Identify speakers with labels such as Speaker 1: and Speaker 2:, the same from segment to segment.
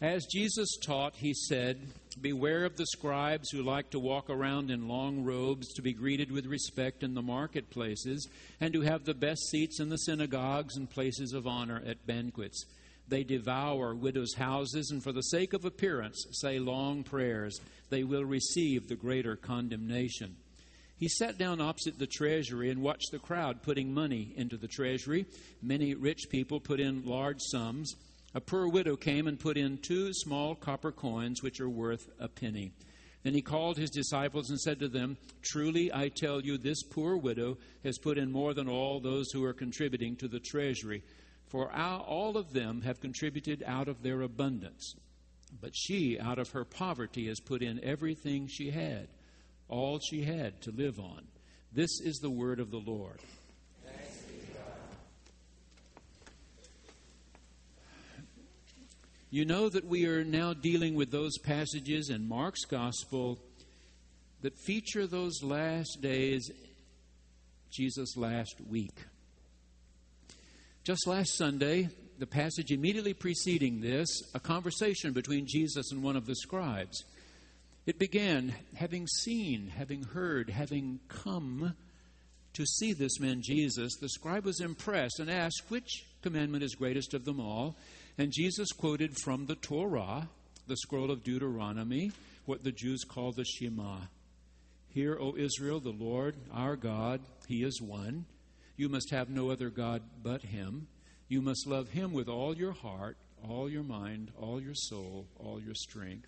Speaker 1: As Jesus taught, he said, Beware of the scribes who like to walk around in long robes, to be greeted with respect in the marketplaces, and to have the best seats in the synagogues and places of honor at banquets. They devour widows' houses, and for the sake of appearance say long prayers. They will receive the greater condemnation. He sat down opposite the treasury and watched the crowd putting money into the treasury. Many rich people put in large sums. A poor widow came and put in two small copper coins, which are worth a penny. Then he called his disciples and said to them, Truly I tell you, this poor widow has put in more than all those who are contributing to the treasury, for all of them have contributed out of their abundance. But she, out of her poverty, has put in everything she had, all she had to live on. This is the word of the Lord. You know that we are now dealing with those passages in Mark's Gospel that feature those last days, Jesus' last week. Just last Sunday, the passage immediately preceding this, a conversation between Jesus and one of the scribes. It began, having seen, having heard, having come to see this man Jesus, the scribe was impressed and asked, Which commandment is greatest of them all? And Jesus quoted from the Torah, the scroll of Deuteronomy, what the Jews call the Shema. Hear, O Israel, the Lord our God, He is one. You must have no other God but Him. You must love Him with all your heart, all your mind, all your soul, all your strength.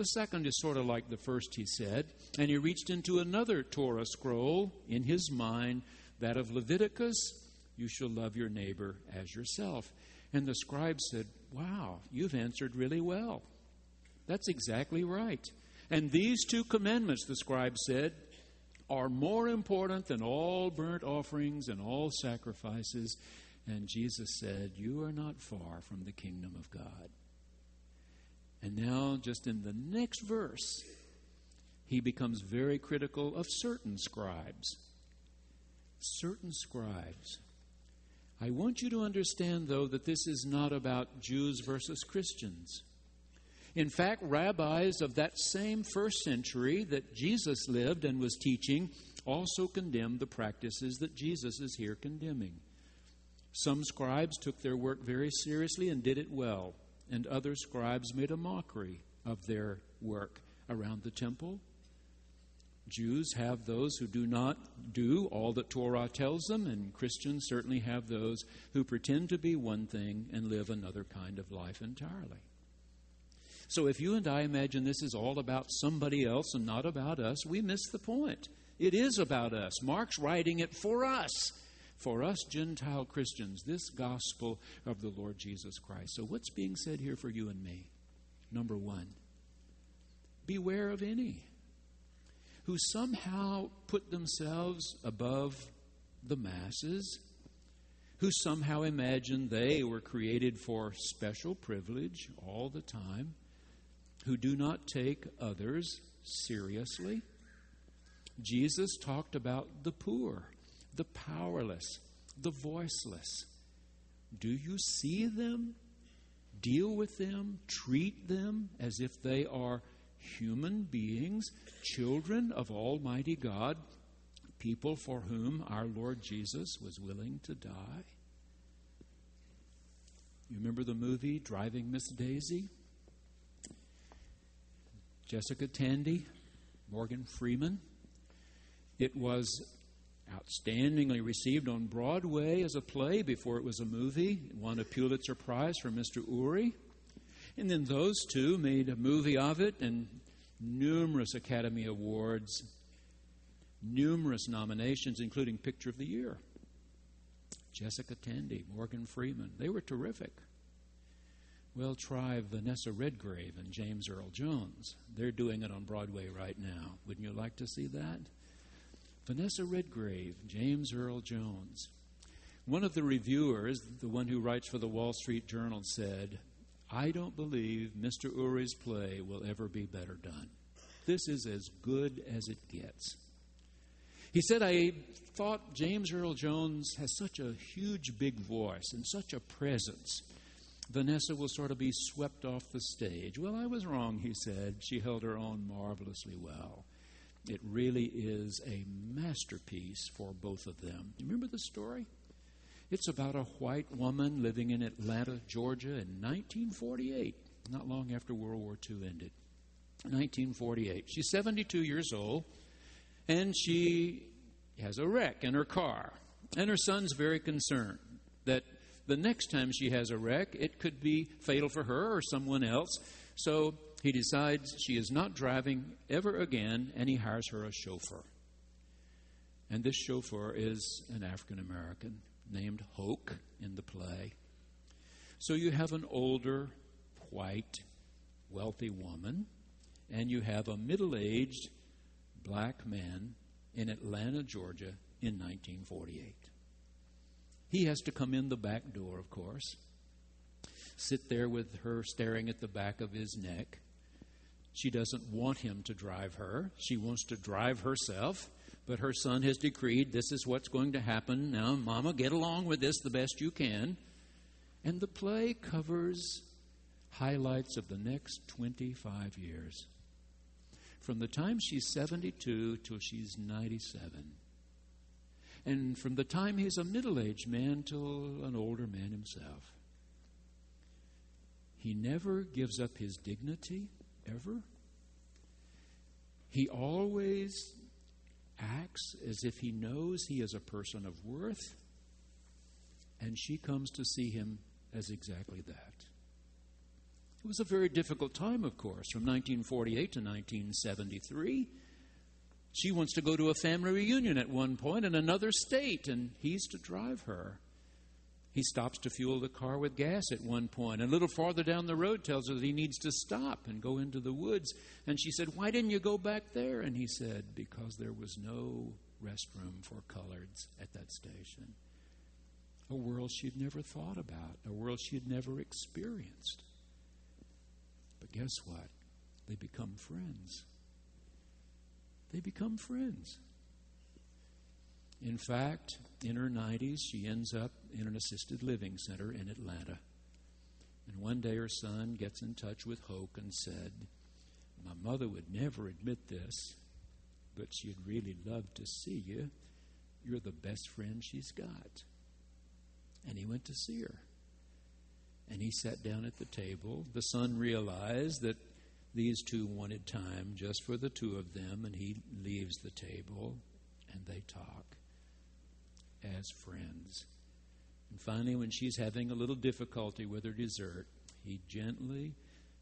Speaker 1: The second is sort of like the first, he said. And he reached into another Torah scroll in his mind, that of Leviticus you shall love your neighbor as yourself. And the scribe said, Wow, you've answered really well. That's exactly right. And these two commandments, the scribe said, are more important than all burnt offerings and all sacrifices. And Jesus said, You are not far from the kingdom of God. And now, just in the next verse, he becomes very critical of certain scribes. Certain scribes. I want you to understand, though, that this is not about Jews versus Christians. In fact, rabbis of that same first century that Jesus lived and was teaching also condemned the practices that Jesus is here condemning. Some scribes took their work very seriously and did it well, and other scribes made a mockery of their work around the temple Jews have those who do not do all that Torah tells them, and Christians certainly have those who pretend to be one thing and live another kind of life entirely. So if you and I imagine this is all about somebody else and not about us, we miss the point. It is about us. Mark's writing it for us, for us Gentile Christians, this gospel of the Lord Jesus Christ. So what's being said here for you and me? Number one, beware of any who somehow put themselves above the masses, who somehow imagine they were created for special privilege all the time, who do not take others seriously. Jesus talked about the poor, the powerless, the voiceless. Do you see them? Deal with them? Treat them as if they are human beings, children of Almighty God, people for whom our Lord Jesus was willing to die. You remember the movie Driving Miss Daisy? Jessica Tandy, Morgan Freeman. It was outstandingly received on Broadway as a play before it was a movie. It won a Pulitzer Prize for Mr. Uhry. And then those two made a movie of it and numerous Academy Awards, numerous nominations, including Picture of the Year. Jessica Tandy, Morgan Freeman, they were terrific. Well, try Vanessa Redgrave and James Earl Jones. They're doing it on Broadway right now. Wouldn't you like to see that? Vanessa Redgrave, James Earl Jones. One of the reviewers, the one who writes for the Wall Street Journal, said, I don't believe Mr. Uhry's play will ever be better done. This is as good as it gets. He said, I thought James Earl Jones has such a huge, big voice and such a presence Vanessa will sort of be swept off the stage. Well, I was wrong, he said. She held her own marvelously well. It really is a masterpiece for both of them. You Remember the story? It's about a white woman living in Atlanta, Georgia in 1948, not long after World War II ended. 1948. She's 72 years old, and she has a wreck in her car. And her son's very concerned that the next time she has a wreck, it could be fatal for her or someone else. So he decides she is not driving ever again, and he hires her a chauffeur. And this chauffeur is an African American named Hoke in the play. So you have an older, white, wealthy woman, and you have a middle aged black man in Atlanta, Georgia in 1948. He has to come in the back door, of course, sit there with her staring at the back of his neck. She doesn't want him to drive her, she wants to drive herself. But her son has decreed this is what's going to happen. Now, Mama, get along with this the best you can. And the play covers highlights of the next 25 years. From the time she's 72 till she's 97. And from the time he's a middle aged man till an older man himself. He never gives up his dignity, ever. He always acts as if he knows he is a person of worth, and she comes to see him as exactly that. It was a very difficult time, of course, from 1948 to 1973. She wants to go to a family reunion at one point in another state, and he's to drive her. He stops to fuel the car with gas at one point. A little farther down the road tells her that he needs to stop and go into the woods. And she said, Why didn't you go back there? And he said, Because there was no restroom for coloreds at that station. A world she'd never thought about, a world she had never experienced. But guess what? They become friends. They become friends. In fact, in her 90s, she ends up in an assisted living center in Atlanta. And one day her son gets in touch with Hoke and said, My mother would never admit this, but she'd really love to see you. You're the best friend she's got. And he went to see her. And he sat down at the table. The son realized that these two wanted time just for the two of them, and he leaves the table and they talk as friends. And finally, when she's having a little difficulty with her dessert, he gently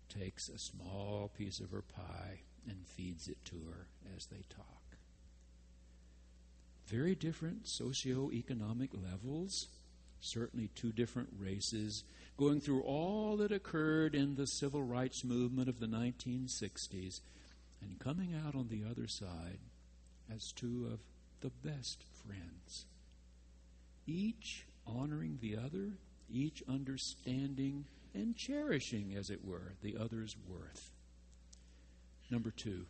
Speaker 1: takes a small piece of her pie and feeds it to her as they talk. Very different socioeconomic levels, certainly two different races, going through all that occurred in the civil rights movement of the 1960s and coming out on the other side as two of the best friends each honoring the other, each understanding and cherishing, as it were, the other's worth. Number two,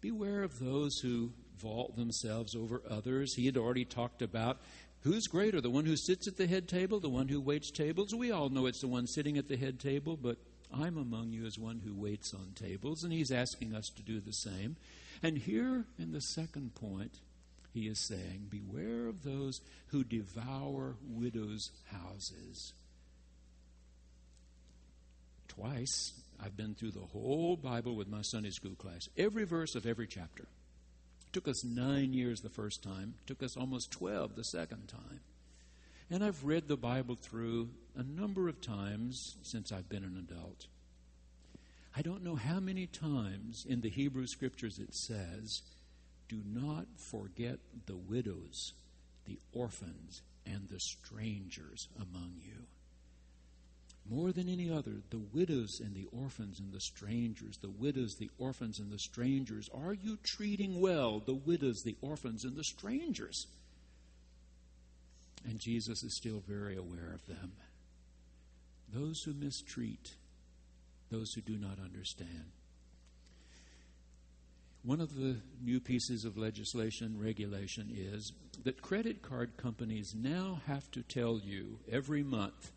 Speaker 1: beware of those who vault themselves over others. He had already talked about who's greater, the one who sits at the head table, the one who waits tables. We all know it's the one sitting at the head table, but I'm among you as one who waits on tables, and he's asking us to do the same. And here in the second point, he is saying, Beware of those who devour widows' houses. Twice, I've been through the whole Bible with my Sunday school class, every verse of every chapter. It took us nine years the first time, it took us almost 12 the second time. And I've read the Bible through a number of times since I've been an adult. I don't know how many times in the Hebrew scriptures it says, do not forget the widows, the orphans, and the strangers among you. More than any other, the widows and the orphans and the strangers, the widows, the orphans, and the strangers. Are you treating well the widows, the orphans, and the strangers? And Jesus is still very aware of them. Those who mistreat, those who do not understand. One of the new pieces of legislation regulation is that credit card companies now have to tell you every month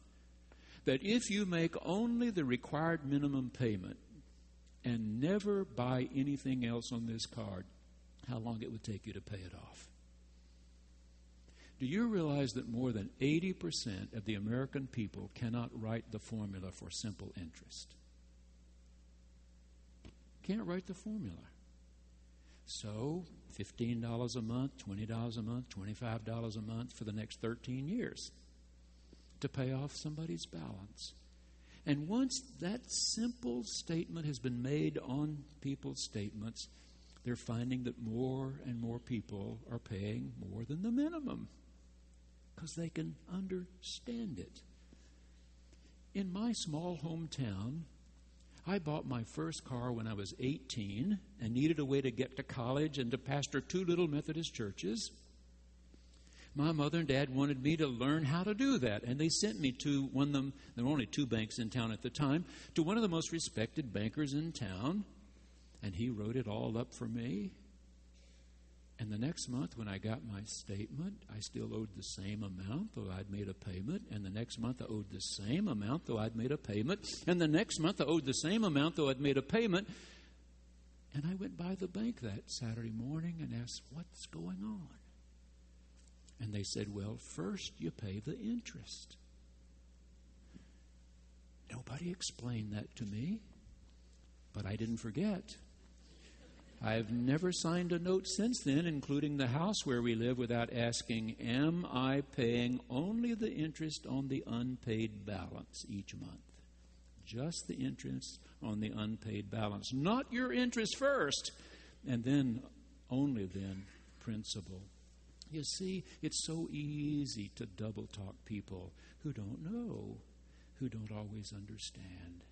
Speaker 1: that if you make only the required minimum payment and never buy anything else on this card, how long it would take you to pay it off. Do you realize that more than 80% of the American people cannot write the formula for simple interest? Can't write the formula. So, $15 a month, $20 a month, $25 a month for the next 13 years to pay off somebody's balance. And once that simple statement has been made on people's statements, they're finding that more and more people are paying more than the minimum because they can understand it. In my small hometown, I bought my first car when I was 18 and needed a way to get to college and to pastor two little Methodist churches. My mother and dad wanted me to learn how to do that, and they sent me to one of them, there were only two banks in town at the time, to one of the most respected bankers in town, and he wrote it all up for me. And the next month, when I got my statement, I still owed the same amount, though I'd made a payment. And the next month, I owed the same amount, though I'd made a payment. And the next month, I owed the same amount, though I'd made a payment. And I went by the bank that Saturday morning and asked, What's going on? And they said, Well, first you pay the interest. Nobody explained that to me, but I didn't forget. I've never signed a note since then, including the house where we live, without asking, Am I paying only the interest on the unpaid balance each month? Just the interest on the unpaid balance. Not your interest first, and then, only then, principal. You see, it's so easy to double talk people who don't know, who don't always understand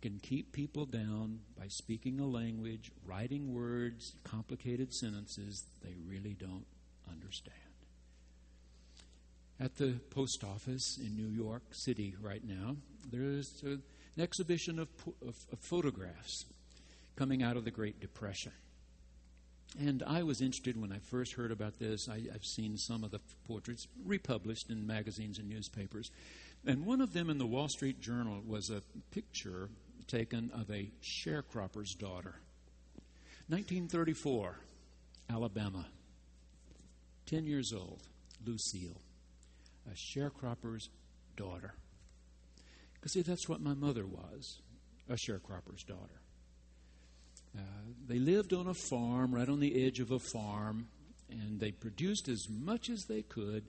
Speaker 1: can keep people down by speaking a language, writing words, complicated sentences they really don't understand. At the post office in New York City right now, there's an exhibition of, of, of photographs coming out of the Great Depression. And I was interested when I first heard about this. I, have seen some of the portraits republished in magazines and newspapers. And one of them in the Wall Street Journal was a picture taken of a sharecropper's daughter. 1934, Alabama. 10 years old, Lucille, a sharecropper's daughter. Because, see, that's what my mother was a sharecropper's daughter. Uh, they lived on a farm, right on the edge of a farm, and they produced as much as they could,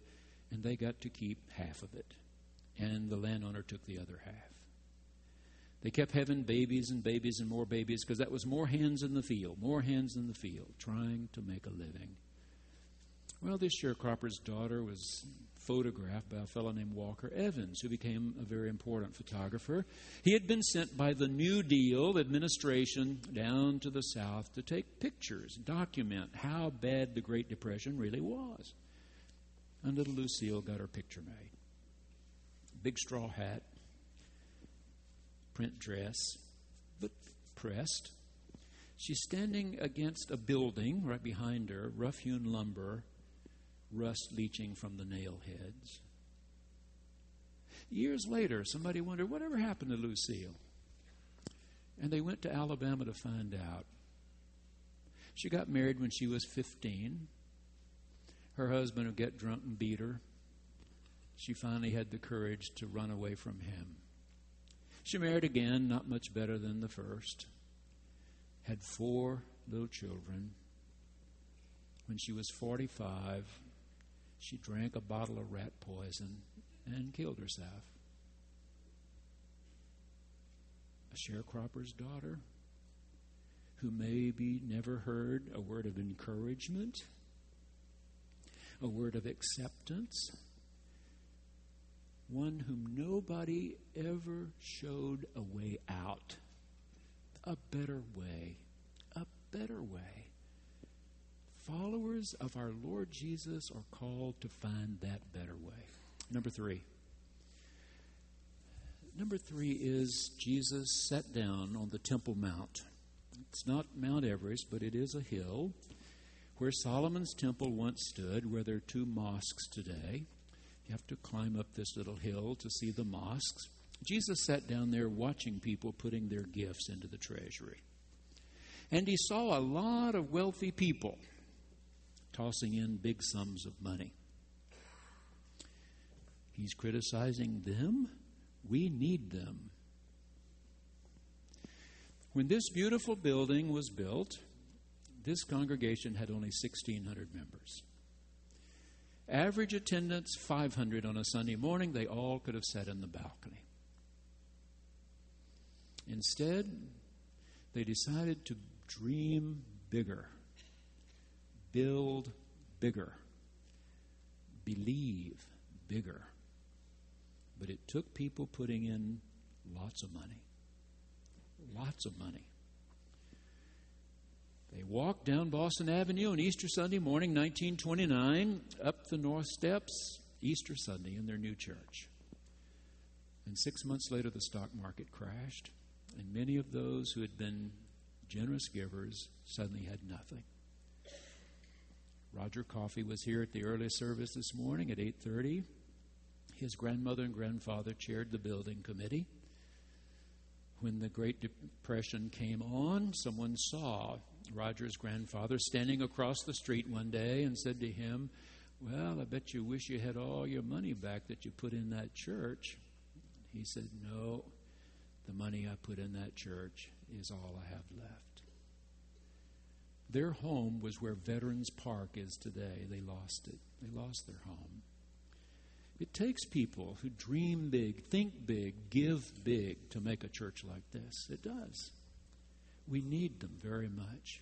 Speaker 1: and they got to keep half of it. And the landowner took the other half. They kept having babies and babies and more babies because that was more hands in the field, more hands in the field, trying to make a living. Well, this sharecropper's daughter was photographed by a fellow named Walker Evans, who became a very important photographer. He had been sent by the New Deal administration down to the South to take pictures, document how bad the Great Depression really was. And little Lucille got her picture made. Big straw hat, print dress, but pressed. She's standing against a building right behind her, rough hewn lumber, rust leaching from the nail heads. Years later, somebody wondered, whatever happened to Lucille? And they went to Alabama to find out. She got married when she was 15. Her husband would get drunk and beat her. She finally had the courage to run away from him. She married again, not much better than the first. Had four little children. When she was 45, she drank a bottle of rat poison and killed herself. A sharecropper's daughter who maybe never heard a word of encouragement, a word of acceptance one whom nobody ever showed a way out, a better way, a better way. Followers of our Lord Jesus are called to find that better way. Number three. Number three is Jesus sat down on the Temple Mount. It's not Mount Everest, but it is a hill where Solomon's temple once stood, where there are two mosques today. You have to climb up this little hill to see the mosques. Jesus sat down there watching people putting their gifts into the treasury. And he saw a lot of wealthy people tossing in big sums of money. He's criticizing them. We need them. When this beautiful building was built, this congregation had only 1,600 members. Average attendance 500 on a Sunday morning. They all could have sat in the balcony. Instead, they decided to dream bigger, build bigger, believe bigger. But it took people putting in lots of money. Lots of money. They walked down Boston Avenue on Easter Sunday morning, 1929, up the North Steps, Easter Sunday, in their new church. And six months later, the stock market crashed, and many of those who had been generous givers suddenly had nothing. Roger Coffey was here at the early service this morning at 8:30. His grandmother and grandfather chaired the building committee. When the Great Depression came on, someone saw Roger's grandfather standing across the street one day and said to him, Well, I bet you wish you had all your money back that you put in that church. He said, No, the money I put in that church is all I have left. Their home was where Veterans Park is today. They lost it, they lost their home. It takes people who dream big, think big, give big to make a church like this. It does. We need them very much.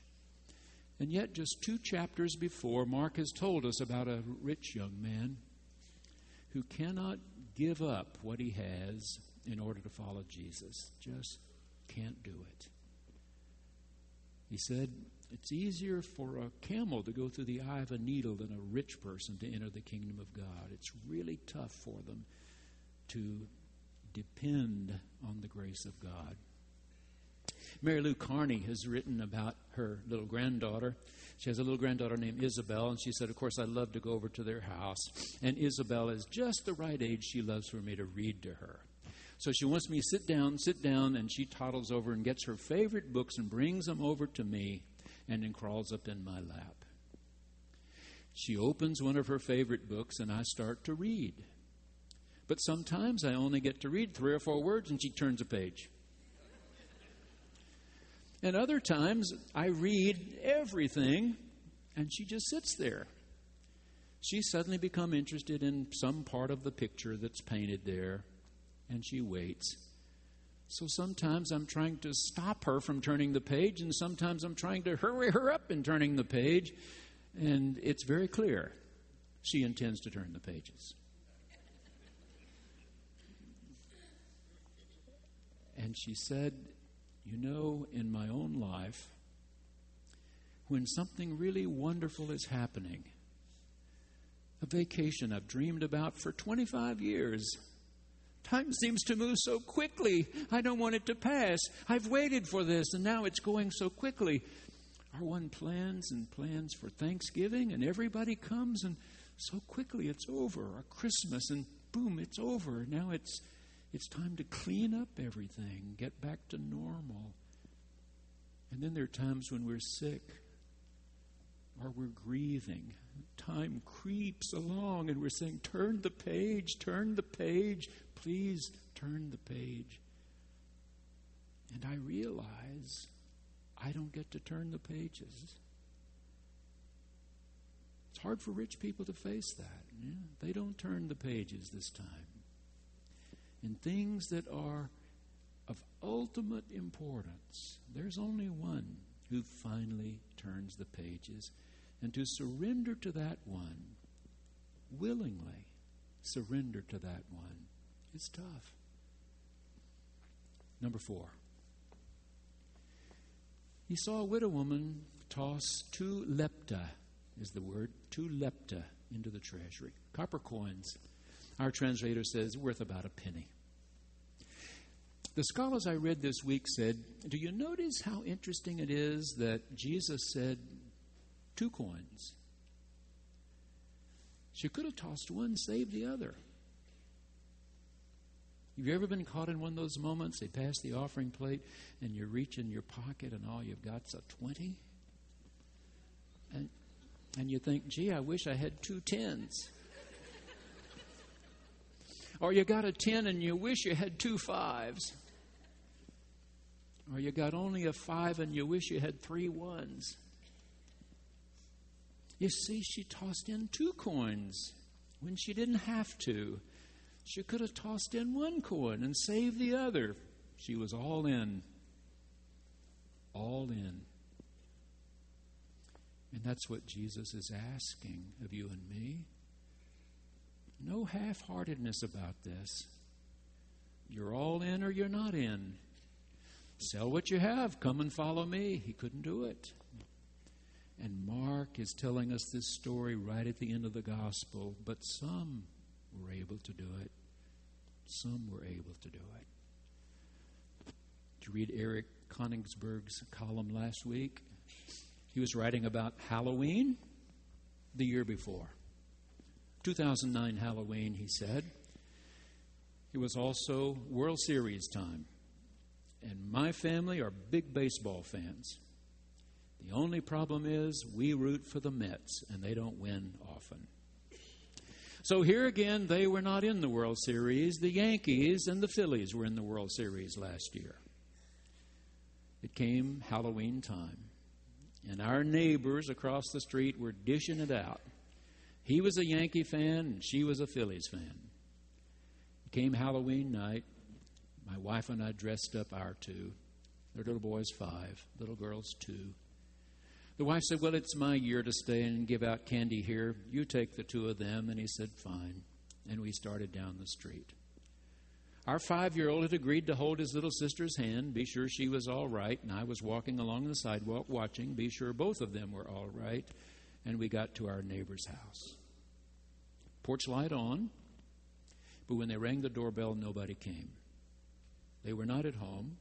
Speaker 1: And yet, just two chapters before, Mark has told us about a rich young man who cannot give up what he has in order to follow Jesus. Just can't do it. He said, It's easier for a camel to go through the eye of a needle than a rich person to enter the kingdom of God. It's really tough for them to depend on the grace of God. Mary Lou Carney has written about her little granddaughter. She has a little granddaughter named Isabel, and she said, Of course, I'd love to go over to their house. And Isabel is just the right age she loves for me to read to her. So she wants me to sit down, sit down, and she toddles over and gets her favorite books and brings them over to me and then crawls up in my lap. She opens one of her favorite books and I start to read. But sometimes I only get to read three or four words and she turns a page. And other times I read everything and she just sits there. She suddenly become interested in some part of the picture that's painted there and she waits. So sometimes I'm trying to stop her from turning the page, and sometimes I'm trying to hurry her up in turning the page. And it's very clear she intends to turn the pages. And she said, You know, in my own life, when something really wonderful is happening, a vacation I've dreamed about for 25 years, Time seems to move so quickly. I don't want it to pass. I've waited for this, and now it's going so quickly. Our one plans and plans for Thanksgiving, and everybody comes, and so quickly it's over. Our Christmas, and boom, it's over. Now it's it's time to clean up everything, get back to normal. And then there are times when we're sick or we're grieving. Time creeps along and we're saying, Turn the page, turn the page, Please turn the page. And I realize I don't get to turn the pages. It's hard for rich people to face that. Yeah? They don't turn the pages this time. In things that are of ultimate importance, there's only one who finally turns the pages. And to surrender to that one, willingly surrender to that one, it's tough. Number four. He saw a widow woman toss two lepta, is the word, two lepta into the treasury. Copper coins. Our translator says worth about a penny. The scholars I read this week said, Do you notice how interesting it is that Jesus said two coins? She could have tossed one, saved the other. Have you ever been caught in one of those moments? They pass the offering plate and you reach in your pocket and all you've got's a 20? And, and you think, gee, I wish I had two tens. Or you got a 10 and you wish you had two fives. Or you got only a five and you wish you had three ones. You see, she tossed in two coins when she didn't have to. She could have tossed in one coin and saved the other. She was all in. All in. And that's what Jesus is asking of you and me. No half heartedness about this. You're all in or you're not in. Sell what you have, come and follow me. He couldn't do it. And Mark is telling us this story right at the end of the gospel, but some were able to do it. Some were able to do it. Did you read Eric Konigsberg's column last week? He was writing about Halloween the year before. 2009 Halloween, he said. It was also World Series time. And my family are big baseball fans. The only problem is we root for the Mets, and they don't win often. So here again, they were not in the World Series. The Yankees and the Phillies were in the World Series last year. It came Halloween time, and our neighbors across the street were dishing it out. He was a Yankee fan, and she was a Phillies fan. It came Halloween night. My wife and I dressed up our two. Their little boy's five, little girl's two. The wife said, Well, it's my year to stay and give out candy here. You take the two of them. And he said, Fine. And we started down the street. Our five year old had agreed to hold his little sister's hand, be sure she was all right. And I was walking along the sidewalk watching, be sure both of them were all right. And we got to our neighbor's house. Porch light on, but when they rang the doorbell, nobody came. They were not at home,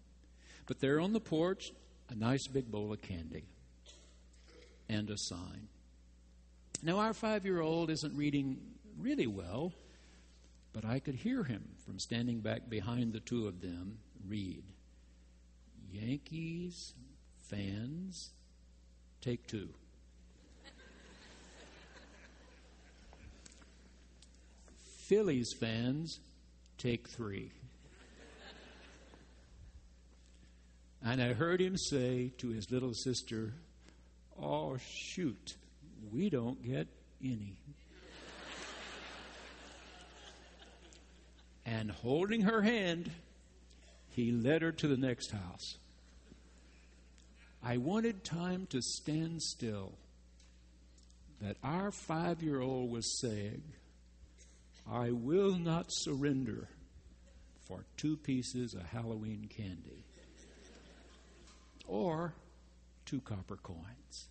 Speaker 1: but there on the porch, a nice big bowl of candy and a sign. Now, our five year old isn't reading really well, but I could hear him from standing back behind the two of them read Yankees fans, take two. Phillies fans, take three. And I heard him say to his little sister, Oh, shoot, we don't get any. and holding her hand, he led her to the next house. I wanted time to stand still that our five year old was saying, I will not surrender for two pieces of Halloween candy or two copper coins.